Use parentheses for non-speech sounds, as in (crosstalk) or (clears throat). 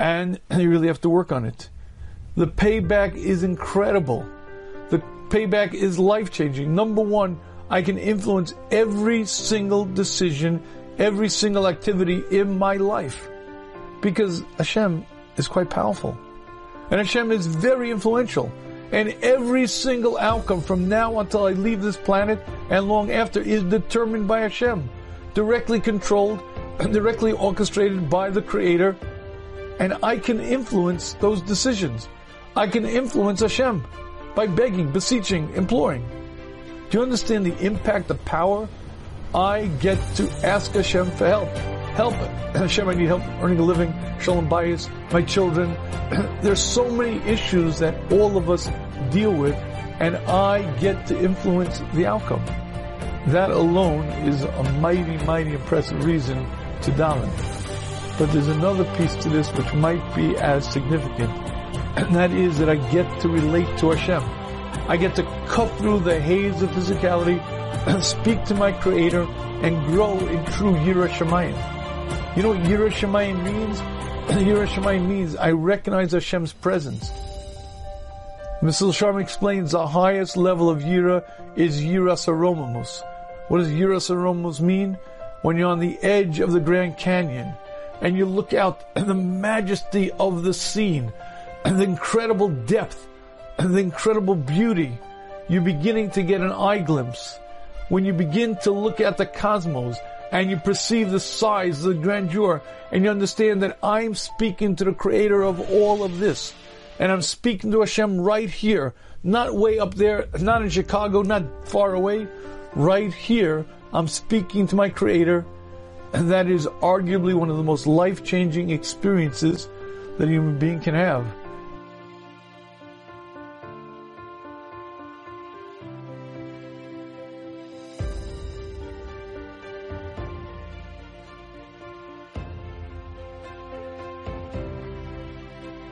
and (clears throat) you really have to work on it. The payback is incredible. The payback is life changing. Number one, I can influence every single decision, every single activity in my life. Because Hashem is quite powerful. And Hashem is very influential. And every single outcome from now until I leave this planet and long after is determined by Hashem. Directly controlled, and (clears throat) directly orchestrated by the Creator. And I can influence those decisions. I can influence Hashem by begging, beseeching, imploring. Do you understand the impact, the power? I get to ask Hashem for help. Help. Hashem, I need help earning a living. Shalom bayis, my children. (clears throat) There's so many issues that all of us deal with, and I get to influence the outcome. That alone is a mighty, mighty impressive reason to daven. But there's another piece to this which might be as significant, and that is that I get to relate to Hashem. I get to cut through the haze of physicality, (clears throat) speak to my Creator, and grow in true Yirah Shamayim. You know what Yirah Shamayim means? (clears throat) Yirah Shamayim means I recognize Hashem's presence. Mr. Sharma explains the highest level of Yira is Yiras Aromamus. What does Yiras Aromamus mean? When you're on the edge of the Grand Canyon and you look out at (clears throat) the majesty of the scene, and (clears throat) the incredible depth, and (clears throat) the incredible beauty, you're beginning to get an eye glimpse. When you begin to look at the cosmos and you perceive the size, the grandeur, and you understand that I'm speaking to the creator of all of this. And I'm speaking to Hashem right here, not way up there, not in Chicago, not far away, right here. I'm speaking to my creator. And that is arguably one of the most life-changing experiences that a human being can have.